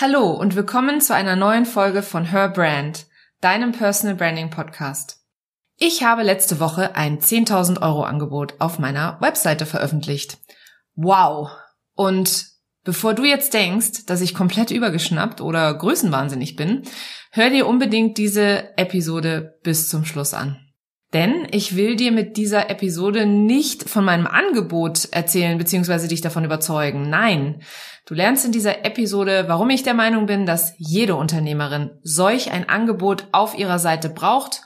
Hallo und willkommen zu einer neuen Folge von Her Brand, deinem Personal Branding Podcast. Ich habe letzte Woche ein 10.000 Euro Angebot auf meiner Webseite veröffentlicht. Wow! Und bevor du jetzt denkst, dass ich komplett übergeschnappt oder größenwahnsinnig bin, hör dir unbedingt diese Episode bis zum Schluss an. Denn ich will dir mit dieser Episode nicht von meinem Angebot erzählen bzw. dich davon überzeugen. Nein, du lernst in dieser Episode, warum ich der Meinung bin, dass jede Unternehmerin solch ein Angebot auf ihrer Seite braucht,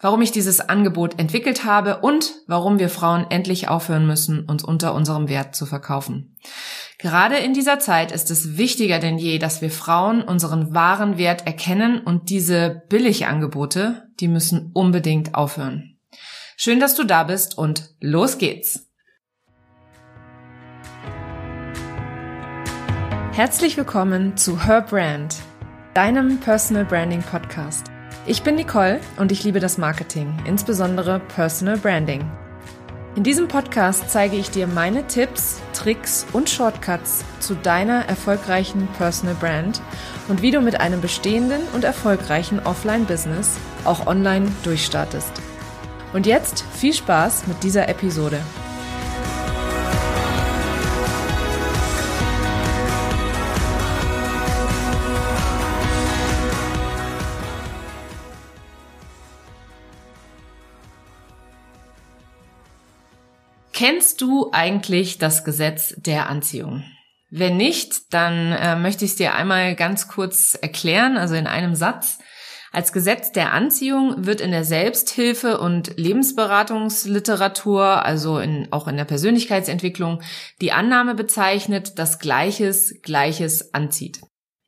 warum ich dieses Angebot entwickelt habe und warum wir Frauen endlich aufhören müssen, uns unter unserem Wert zu verkaufen. Gerade in dieser Zeit ist es wichtiger denn je, dass wir Frauen unseren wahren Wert erkennen und diese Billigangebote, die müssen unbedingt aufhören. Schön, dass du da bist und los geht's! Herzlich willkommen zu Her Brand, deinem Personal Branding Podcast. Ich bin Nicole und ich liebe das Marketing, insbesondere Personal Branding. In diesem Podcast zeige ich dir meine Tipps, Tricks und Shortcuts zu deiner erfolgreichen Personal Brand und wie du mit einem bestehenden und erfolgreichen Offline-Business auch online durchstartest. Und jetzt viel Spaß mit dieser Episode. Kennst du eigentlich das Gesetz der Anziehung? Wenn nicht, dann äh, möchte ich es dir einmal ganz kurz erklären, also in einem Satz. Als Gesetz der Anziehung wird in der Selbsthilfe und Lebensberatungsliteratur, also in, auch in der Persönlichkeitsentwicklung, die Annahme bezeichnet, dass Gleiches Gleiches anzieht.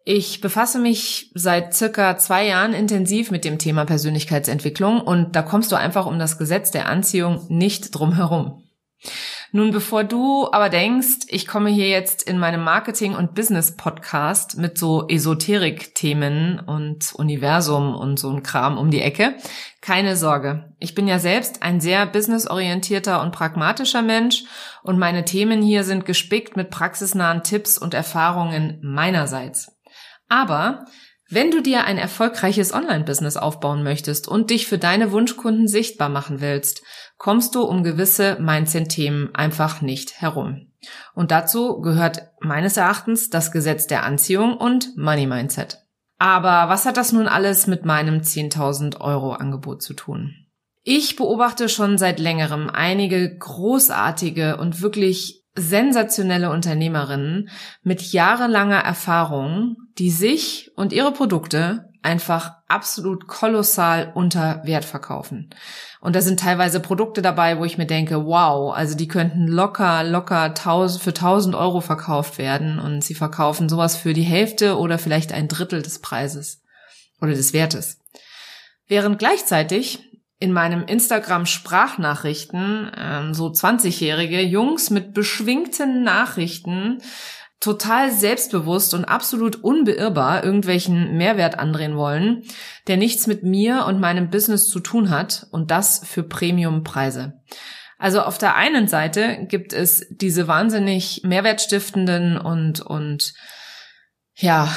Ich befasse mich seit circa zwei Jahren intensiv mit dem Thema Persönlichkeitsentwicklung und da kommst du einfach um das Gesetz der Anziehung nicht drum herum. Nun, bevor du aber denkst, ich komme hier jetzt in meinem Marketing- und Business-Podcast mit so Esoterik-Themen und Universum und so ein Kram um die Ecke, keine Sorge. Ich bin ja selbst ein sehr businessorientierter und pragmatischer Mensch und meine Themen hier sind gespickt mit praxisnahen Tipps und Erfahrungen meinerseits. Aber wenn du dir ein erfolgreiches Online-Business aufbauen möchtest und dich für deine Wunschkunden sichtbar machen willst, kommst du um gewisse Mindset-Themen einfach nicht herum. Und dazu gehört meines Erachtens das Gesetz der Anziehung und Money Mindset. Aber was hat das nun alles mit meinem 10.000 Euro Angebot zu tun? Ich beobachte schon seit längerem einige großartige und wirklich sensationelle Unternehmerinnen mit jahrelanger Erfahrung, die sich und ihre Produkte einfach absolut kolossal unter Wert verkaufen. Und da sind teilweise Produkte dabei, wo ich mir denke, wow, also die könnten locker, locker tausend, für 1000 Euro verkauft werden und sie verkaufen sowas für die Hälfte oder vielleicht ein Drittel des Preises oder des Wertes. Während gleichzeitig in meinem Instagram Sprachnachrichten ähm, so 20-jährige Jungs mit beschwingten Nachrichten total selbstbewusst und absolut unbeirrbar irgendwelchen Mehrwert andrehen wollen, der nichts mit mir und meinem Business zu tun hat und das für Premiumpreise. Also auf der einen Seite gibt es diese wahnsinnig mehrwertstiftenden und und ja,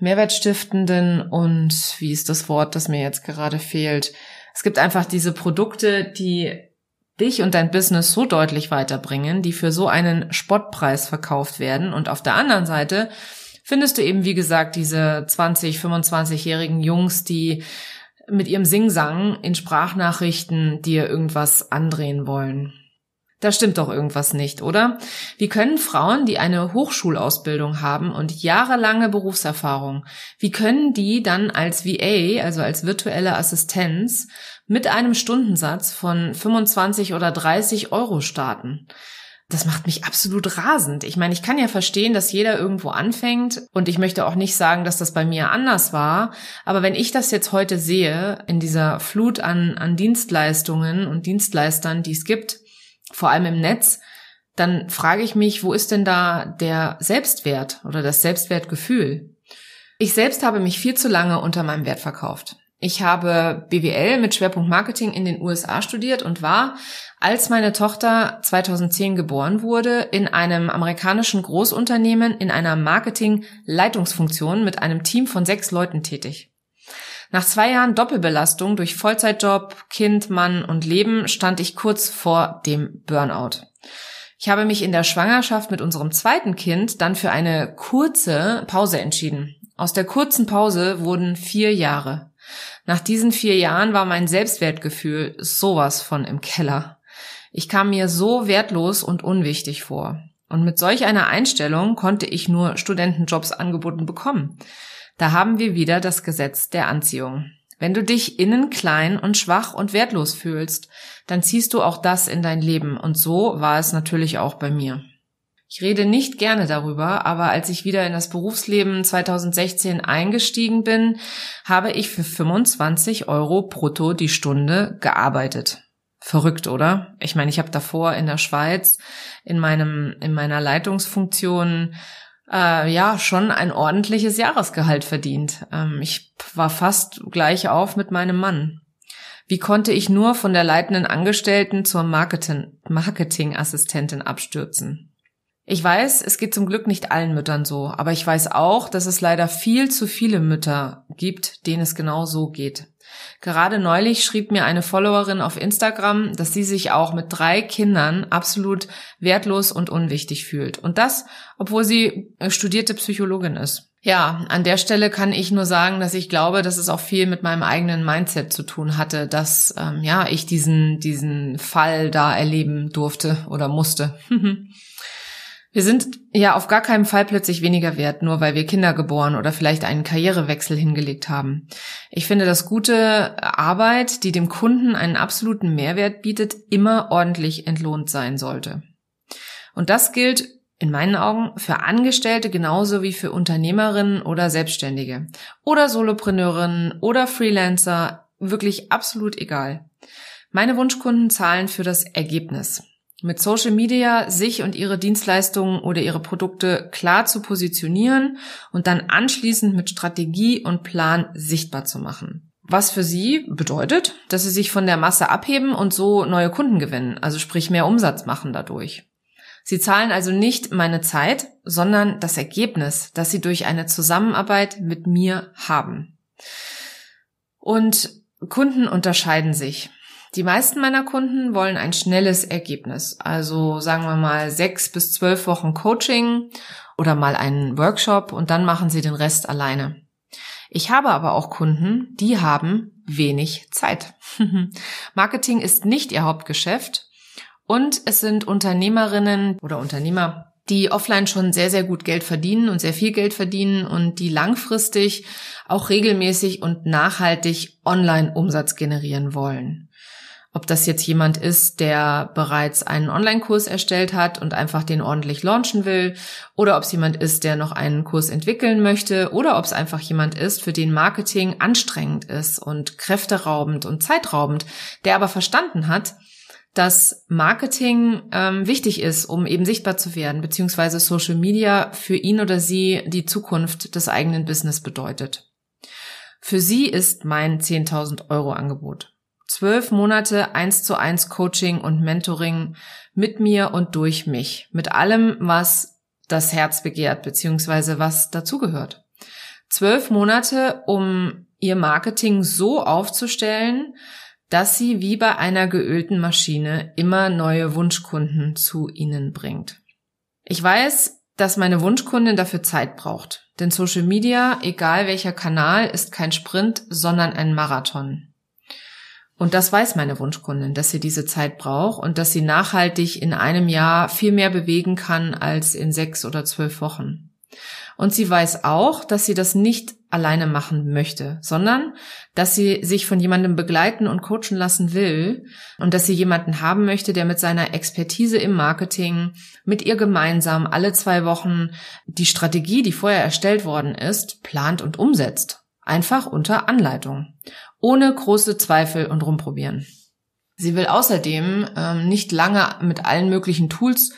mehrwertstiftenden und wie ist das Wort, das mir jetzt gerade fehlt? Es gibt einfach diese Produkte, die dich und dein Business so deutlich weiterbringen, die für so einen Spottpreis verkauft werden. Und auf der anderen Seite findest du eben, wie gesagt, diese 20, 25-jährigen Jungs, die mit ihrem Singsang in Sprachnachrichten dir irgendwas andrehen wollen. Da stimmt doch irgendwas nicht, oder? Wie können Frauen, die eine Hochschulausbildung haben und jahrelange Berufserfahrung, wie können die dann als VA, also als virtuelle Assistenz, mit einem Stundensatz von 25 oder 30 Euro starten? Das macht mich absolut rasend. Ich meine, ich kann ja verstehen, dass jeder irgendwo anfängt und ich möchte auch nicht sagen, dass das bei mir anders war. Aber wenn ich das jetzt heute sehe, in dieser Flut an, an Dienstleistungen und Dienstleistern, die es gibt, vor allem im Netz, dann frage ich mich, wo ist denn da der Selbstwert oder das Selbstwertgefühl? Ich selbst habe mich viel zu lange unter meinem Wert verkauft. Ich habe BWL mit Schwerpunkt Marketing in den USA studiert und war, als meine Tochter 2010 geboren wurde, in einem amerikanischen Großunternehmen in einer Marketing-Leitungsfunktion mit einem Team von sechs Leuten tätig. Nach zwei Jahren Doppelbelastung durch Vollzeitjob, Kind, Mann und Leben stand ich kurz vor dem Burnout. Ich habe mich in der Schwangerschaft mit unserem zweiten Kind dann für eine kurze Pause entschieden. Aus der kurzen Pause wurden vier Jahre. Nach diesen vier Jahren war mein Selbstwertgefühl sowas von im Keller. Ich kam mir so wertlos und unwichtig vor. Und mit solch einer Einstellung konnte ich nur Studentenjobs angeboten bekommen. Da haben wir wieder das Gesetz der Anziehung. Wenn du dich innen klein und schwach und wertlos fühlst, dann ziehst du auch das in dein Leben. Und so war es natürlich auch bei mir. Ich rede nicht gerne darüber, aber als ich wieder in das Berufsleben 2016 eingestiegen bin, habe ich für 25 Euro brutto die Stunde gearbeitet. Verrückt, oder? Ich meine, ich habe davor in der Schweiz in meinem in meiner Leitungsfunktion äh, ja schon ein ordentliches Jahresgehalt verdient. Ähm, ich war fast gleich auf mit meinem Mann. Wie konnte ich nur von der leitenden Angestellten zur Marketing Marketingassistentin abstürzen? Ich weiß, es geht zum Glück nicht allen Müttern so, aber ich weiß auch, dass es leider viel zu viele Mütter gibt, denen es genau so geht. Gerade neulich schrieb mir eine Followerin auf Instagram, dass sie sich auch mit drei Kindern absolut wertlos und unwichtig fühlt. Und das, obwohl sie studierte Psychologin ist. Ja, an der Stelle kann ich nur sagen, dass ich glaube, dass es auch viel mit meinem eigenen Mindset zu tun hatte, dass ähm, ja ich diesen diesen Fall da erleben durfte oder musste. Wir sind ja auf gar keinen Fall plötzlich weniger wert, nur weil wir Kinder geboren oder vielleicht einen Karrierewechsel hingelegt haben. Ich finde, dass gute Arbeit, die dem Kunden einen absoluten Mehrwert bietet, immer ordentlich entlohnt sein sollte. Und das gilt in meinen Augen für Angestellte genauso wie für Unternehmerinnen oder Selbstständige oder Solopreneurinnen oder Freelancer, wirklich absolut egal. Meine Wunschkunden zahlen für das Ergebnis mit Social Media sich und ihre Dienstleistungen oder ihre Produkte klar zu positionieren und dann anschließend mit Strategie und Plan sichtbar zu machen. Was für sie bedeutet, dass sie sich von der Masse abheben und so neue Kunden gewinnen, also sprich mehr Umsatz machen dadurch. Sie zahlen also nicht meine Zeit, sondern das Ergebnis, das sie durch eine Zusammenarbeit mit mir haben. Und Kunden unterscheiden sich. Die meisten meiner Kunden wollen ein schnelles Ergebnis, also sagen wir mal sechs bis zwölf Wochen Coaching oder mal einen Workshop und dann machen sie den Rest alleine. Ich habe aber auch Kunden, die haben wenig Zeit. Marketing ist nicht ihr Hauptgeschäft und es sind Unternehmerinnen oder Unternehmer, die offline schon sehr, sehr gut Geld verdienen und sehr viel Geld verdienen und die langfristig auch regelmäßig und nachhaltig Online-Umsatz generieren wollen. Ob das jetzt jemand ist, der bereits einen Online-Kurs erstellt hat und einfach den ordentlich launchen will, oder ob es jemand ist, der noch einen Kurs entwickeln möchte, oder ob es einfach jemand ist, für den Marketing anstrengend ist und kräfteraubend und zeitraubend, der aber verstanden hat, dass Marketing ähm, wichtig ist, um eben sichtbar zu werden, beziehungsweise Social Media für ihn oder sie die Zukunft des eigenen Business bedeutet. Für sie ist mein 10.000 Euro Angebot. Zwölf Monate eins zu eins Coaching und Mentoring mit mir und durch mich. Mit allem, was das Herz begehrt, beziehungsweise was dazugehört. Zwölf Monate, um ihr Marketing so aufzustellen, dass sie wie bei einer geölten Maschine immer neue Wunschkunden zu ihnen bringt. Ich weiß, dass meine Wunschkundin dafür Zeit braucht. Denn Social Media, egal welcher Kanal, ist kein Sprint, sondern ein Marathon. Und das weiß meine Wunschkundin, dass sie diese Zeit braucht und dass sie nachhaltig in einem Jahr viel mehr bewegen kann als in sechs oder zwölf Wochen. Und sie weiß auch, dass sie das nicht alleine machen möchte, sondern dass sie sich von jemandem begleiten und coachen lassen will und dass sie jemanden haben möchte, der mit seiner Expertise im Marketing mit ihr gemeinsam alle zwei Wochen die Strategie, die vorher erstellt worden ist, plant und umsetzt. Einfach unter Anleitung ohne große Zweifel und rumprobieren. Sie will außerdem ähm, nicht lange mit allen möglichen Tools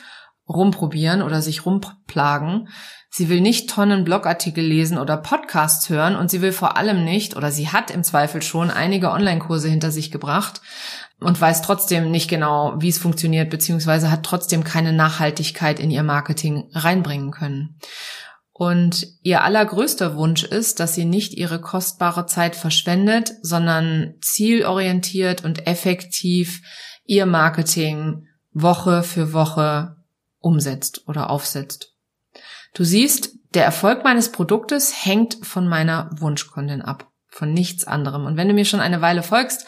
rumprobieren oder sich rumplagen. Sie will nicht Tonnen Blogartikel lesen oder Podcasts hören und sie will vor allem nicht oder sie hat im Zweifel schon einige Online-Kurse hinter sich gebracht und weiß trotzdem nicht genau, wie es funktioniert, beziehungsweise hat trotzdem keine Nachhaltigkeit in ihr Marketing reinbringen können. Und ihr allergrößter Wunsch ist, dass sie nicht ihre kostbare Zeit verschwendet, sondern zielorientiert und effektiv ihr Marketing Woche für Woche umsetzt oder aufsetzt. Du siehst, der Erfolg meines Produktes hängt von meiner Wunschkundin ab, von nichts anderem. Und wenn du mir schon eine Weile folgst,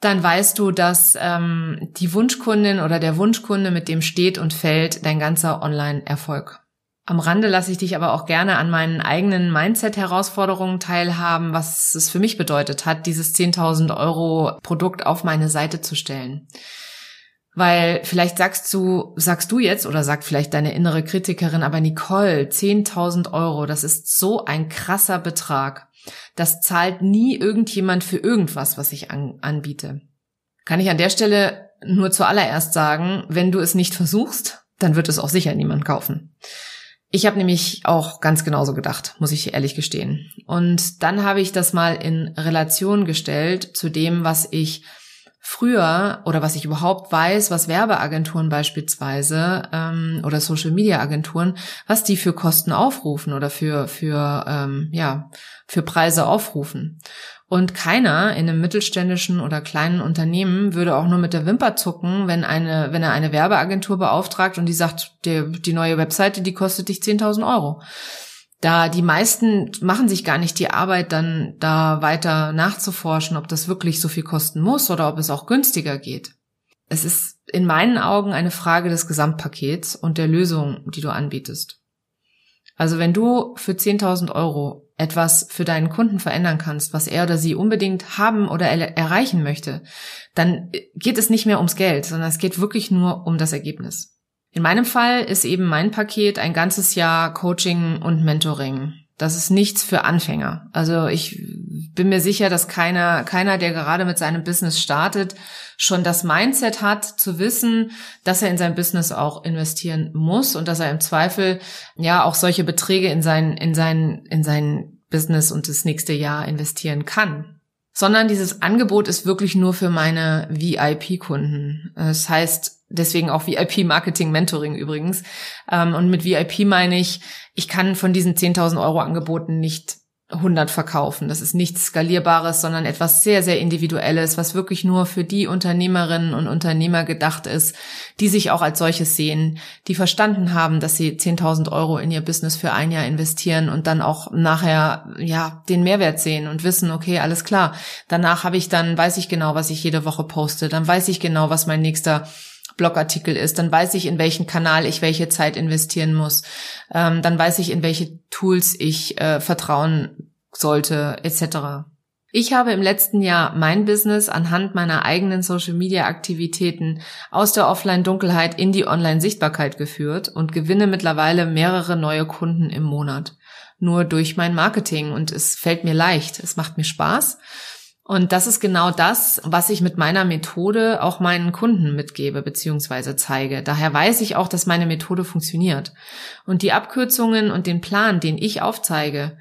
dann weißt du, dass ähm, die Wunschkundin oder der Wunschkunde mit dem steht und fällt dein ganzer Online-Erfolg. Am Rande lasse ich dich aber auch gerne an meinen eigenen Mindset-Herausforderungen teilhaben, was es für mich bedeutet hat, dieses 10.000 Euro Produkt auf meine Seite zu stellen. Weil vielleicht sagst du, sagst du jetzt oder sagt vielleicht deine innere Kritikerin, aber Nicole, 10.000 Euro, das ist so ein krasser Betrag. Das zahlt nie irgendjemand für irgendwas, was ich an, anbiete. Kann ich an der Stelle nur zuallererst sagen, wenn du es nicht versuchst, dann wird es auch sicher niemand kaufen. Ich habe nämlich auch ganz genauso gedacht, muss ich ehrlich gestehen. Und dann habe ich das mal in Relation gestellt zu dem, was ich früher oder was ich überhaupt weiß, was Werbeagenturen beispielsweise ähm, oder Social Media Agenturen, was die für Kosten aufrufen oder für für ähm, ja für Preise aufrufen. Und keiner in einem mittelständischen oder kleinen Unternehmen würde auch nur mit der Wimper zucken, wenn eine, wenn er eine Werbeagentur beauftragt und die sagt, die, die neue Webseite, die kostet dich 10.000 Euro. Da die meisten machen sich gar nicht die Arbeit, dann da weiter nachzuforschen, ob das wirklich so viel kosten muss oder ob es auch günstiger geht. Es ist in meinen Augen eine Frage des Gesamtpakets und der Lösung, die du anbietest. Also wenn du für 10.000 Euro etwas für deinen Kunden verändern kannst, was er oder sie unbedingt haben oder er erreichen möchte, dann geht es nicht mehr ums Geld, sondern es geht wirklich nur um das Ergebnis. In meinem Fall ist eben mein Paket ein ganzes Jahr Coaching und Mentoring. Das ist nichts für Anfänger. Also ich bin mir sicher, dass keiner, keiner, der gerade mit seinem Business startet, schon das Mindset hat, zu wissen, dass er in sein Business auch investieren muss und dass er im Zweifel ja auch solche Beträge in sein, in sein, in sein Business und das nächste Jahr investieren kann. Sondern dieses Angebot ist wirklich nur für meine VIP-Kunden. Das heißt, deswegen auch VIP-Marketing-Mentoring übrigens. Ähm, und mit VIP meine ich, ich kann von diesen 10.000 Euro Angeboten nicht 100 verkaufen. Das ist nichts Skalierbares, sondern etwas sehr, sehr Individuelles, was wirklich nur für die Unternehmerinnen und Unternehmer gedacht ist, die sich auch als solches sehen, die verstanden haben, dass sie 10.000 Euro in ihr Business für ein Jahr investieren und dann auch nachher, ja, den Mehrwert sehen und wissen, okay, alles klar. Danach habe ich dann, weiß ich genau, was ich jede Woche poste. Dann weiß ich genau, was mein nächster Blogartikel ist, dann weiß ich, in welchen Kanal ich welche Zeit investieren muss, ähm, dann weiß ich, in welche Tools ich äh, vertrauen sollte, etc. Ich habe im letzten Jahr mein Business anhand meiner eigenen Social-Media-Aktivitäten aus der Offline-Dunkelheit in die Online-Sichtbarkeit geführt und gewinne mittlerweile mehrere neue Kunden im Monat. Nur durch mein Marketing und es fällt mir leicht, es macht mir Spaß und das ist genau das, was ich mit meiner Methode auch meinen Kunden mitgebe bzw. zeige. Daher weiß ich auch, dass meine Methode funktioniert. Und die Abkürzungen und den Plan, den ich aufzeige,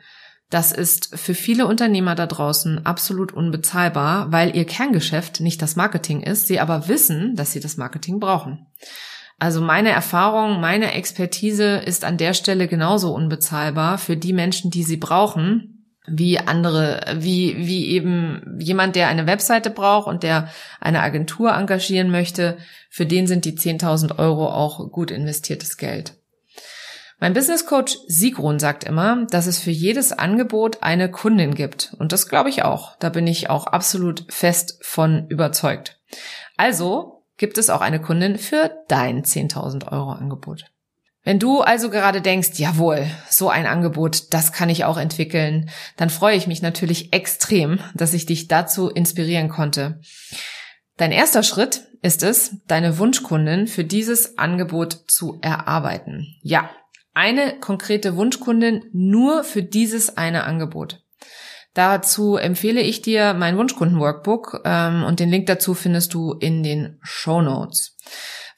das ist für viele Unternehmer da draußen absolut unbezahlbar, weil ihr Kerngeschäft nicht das Marketing ist, sie aber wissen, dass sie das Marketing brauchen. Also meine Erfahrung, meine Expertise ist an der Stelle genauso unbezahlbar für die Menschen, die sie brauchen, wie andere, wie, wie eben jemand, der eine Webseite braucht und der eine Agentur engagieren möchte, für den sind die 10.000 Euro auch gut investiertes Geld. Mein Business Coach Sigrun sagt immer, dass es für jedes Angebot eine Kundin gibt. Und das glaube ich auch. Da bin ich auch absolut fest von überzeugt. Also gibt es auch eine Kundin für dein 10.000 Euro Angebot. Wenn du also gerade denkst, jawohl, so ein Angebot, das kann ich auch entwickeln, dann freue ich mich natürlich extrem, dass ich dich dazu inspirieren konnte. Dein erster Schritt ist es, deine Wunschkundin für dieses Angebot zu erarbeiten. Ja, eine konkrete Wunschkundin nur für dieses eine Angebot. Dazu empfehle ich dir mein Wunschkunden-Workbook ähm, und den Link dazu findest du in den Show Notes.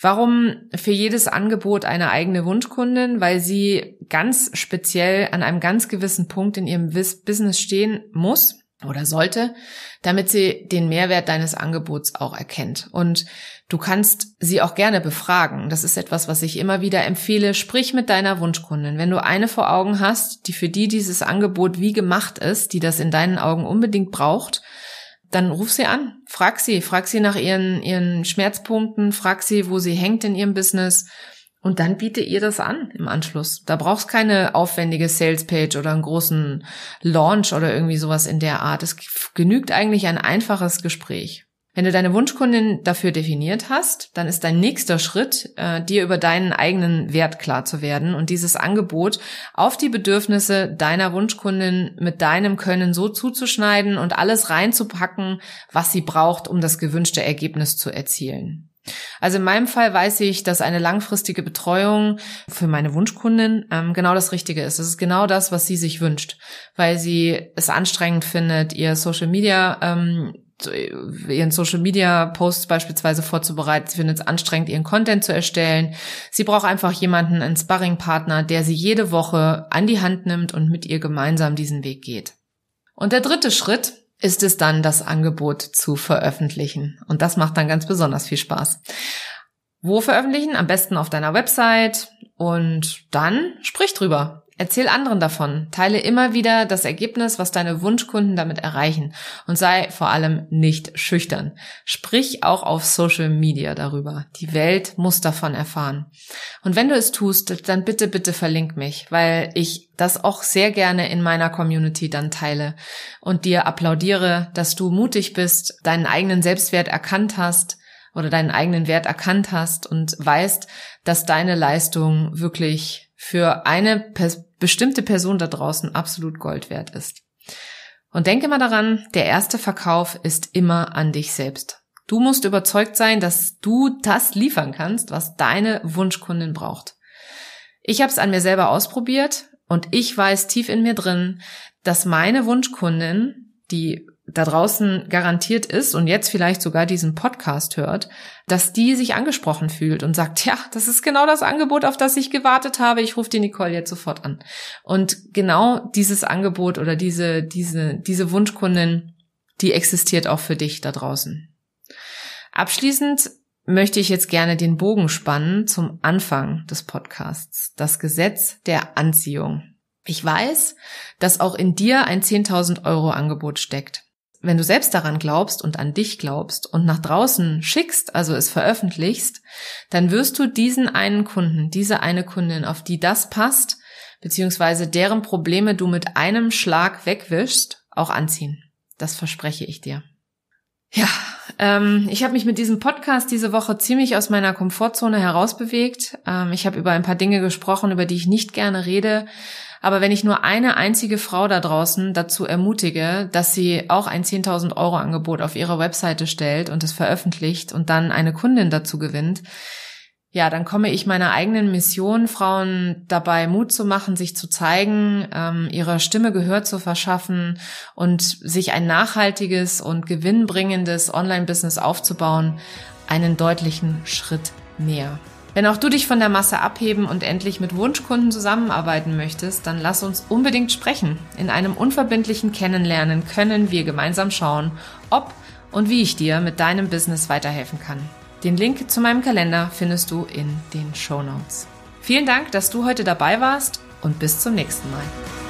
Warum für jedes Angebot eine eigene Wunschkundin? Weil sie ganz speziell an einem ganz gewissen Punkt in ihrem Business stehen muss oder sollte, damit sie den Mehrwert deines Angebots auch erkennt. Und du kannst sie auch gerne befragen. Das ist etwas, was ich immer wieder empfehle. Sprich mit deiner Wunschkundin. Wenn du eine vor Augen hast, die für die dieses Angebot wie gemacht ist, die das in deinen Augen unbedingt braucht, dann ruf sie an, frag sie, frag sie nach ihren, ihren Schmerzpunkten, frag sie, wo sie hängt in ihrem Business und dann biete ihr das an im Anschluss. Da brauchst keine aufwendige Salespage oder einen großen Launch oder irgendwie sowas in der Art. Es genügt eigentlich ein einfaches Gespräch. Wenn du deine Wunschkundin dafür definiert hast, dann ist dein nächster Schritt, äh, dir über deinen eigenen Wert klar zu werden und dieses Angebot auf die Bedürfnisse deiner Wunschkundin mit deinem Können so zuzuschneiden und alles reinzupacken, was sie braucht, um das gewünschte Ergebnis zu erzielen. Also in meinem Fall weiß ich, dass eine langfristige Betreuung für meine Wunschkundin ähm, genau das Richtige ist. Es ist genau das, was sie sich wünscht, weil sie es anstrengend findet, ihr Social Media ähm, ihren Social Media Posts beispielsweise vorzubereiten. Sie findet es anstrengend, ihren Content zu erstellen. Sie braucht einfach jemanden, einen Sparringpartner, der sie jede Woche an die Hand nimmt und mit ihr gemeinsam diesen Weg geht. Und der dritte Schritt ist es dann, das Angebot zu veröffentlichen. Und das macht dann ganz besonders viel Spaß. Wo veröffentlichen? Am besten auf deiner Website und dann sprich drüber. Erzähl anderen davon. Teile immer wieder das Ergebnis, was deine Wunschkunden damit erreichen. Und sei vor allem nicht schüchtern. Sprich auch auf Social Media darüber. Die Welt muss davon erfahren. Und wenn du es tust, dann bitte, bitte verlink mich, weil ich das auch sehr gerne in meiner Community dann teile und dir applaudiere, dass du mutig bist, deinen eigenen Selbstwert erkannt hast oder deinen eigenen Wert erkannt hast und weißt, dass deine Leistung wirklich für eine pers bestimmte Person da draußen absolut Gold wert ist. Und denke mal daran, der erste Verkauf ist immer an dich selbst. Du musst überzeugt sein, dass du das liefern kannst, was deine Wunschkundin braucht. Ich habe es an mir selber ausprobiert und ich weiß tief in mir drin, dass meine Wunschkundin, die da draußen garantiert ist und jetzt vielleicht sogar diesen Podcast hört, dass die sich angesprochen fühlt und sagt, ja, das ist genau das Angebot, auf das ich gewartet habe. Ich rufe die Nicole jetzt sofort an. Und genau dieses Angebot oder diese, diese, diese Wunschkundin, die existiert auch für dich da draußen. Abschließend möchte ich jetzt gerne den Bogen spannen zum Anfang des Podcasts. Das Gesetz der Anziehung. Ich weiß, dass auch in dir ein 10.000 Euro Angebot steckt wenn du selbst daran glaubst und an dich glaubst und nach draußen schickst, also es veröffentlichst, dann wirst du diesen einen Kunden, diese eine Kundin, auf die das passt, beziehungsweise deren Probleme du mit einem Schlag wegwischst, auch anziehen. Das verspreche ich dir. Ja, ähm, ich habe mich mit diesem Podcast diese Woche ziemlich aus meiner Komfortzone herausbewegt. Ähm, ich habe über ein paar Dinge gesprochen, über die ich nicht gerne rede. Aber wenn ich nur eine einzige Frau da draußen dazu ermutige, dass sie auch ein 10.000 Euro Angebot auf ihrer Webseite stellt und es veröffentlicht und dann eine Kundin dazu gewinnt, ja, dann komme ich meiner eigenen Mission, Frauen dabei Mut zu machen, sich zu zeigen, ähm, ihrer Stimme Gehör zu verschaffen und sich ein nachhaltiges und gewinnbringendes Online-Business aufzubauen, einen deutlichen Schritt näher. Wenn auch du dich von der Masse abheben und endlich mit Wunschkunden zusammenarbeiten möchtest, dann lass uns unbedingt sprechen. In einem unverbindlichen Kennenlernen können wir gemeinsam schauen, ob und wie ich dir mit deinem Business weiterhelfen kann. Den Link zu meinem Kalender findest du in den Show Notes. Vielen Dank, dass du heute dabei warst und bis zum nächsten Mal.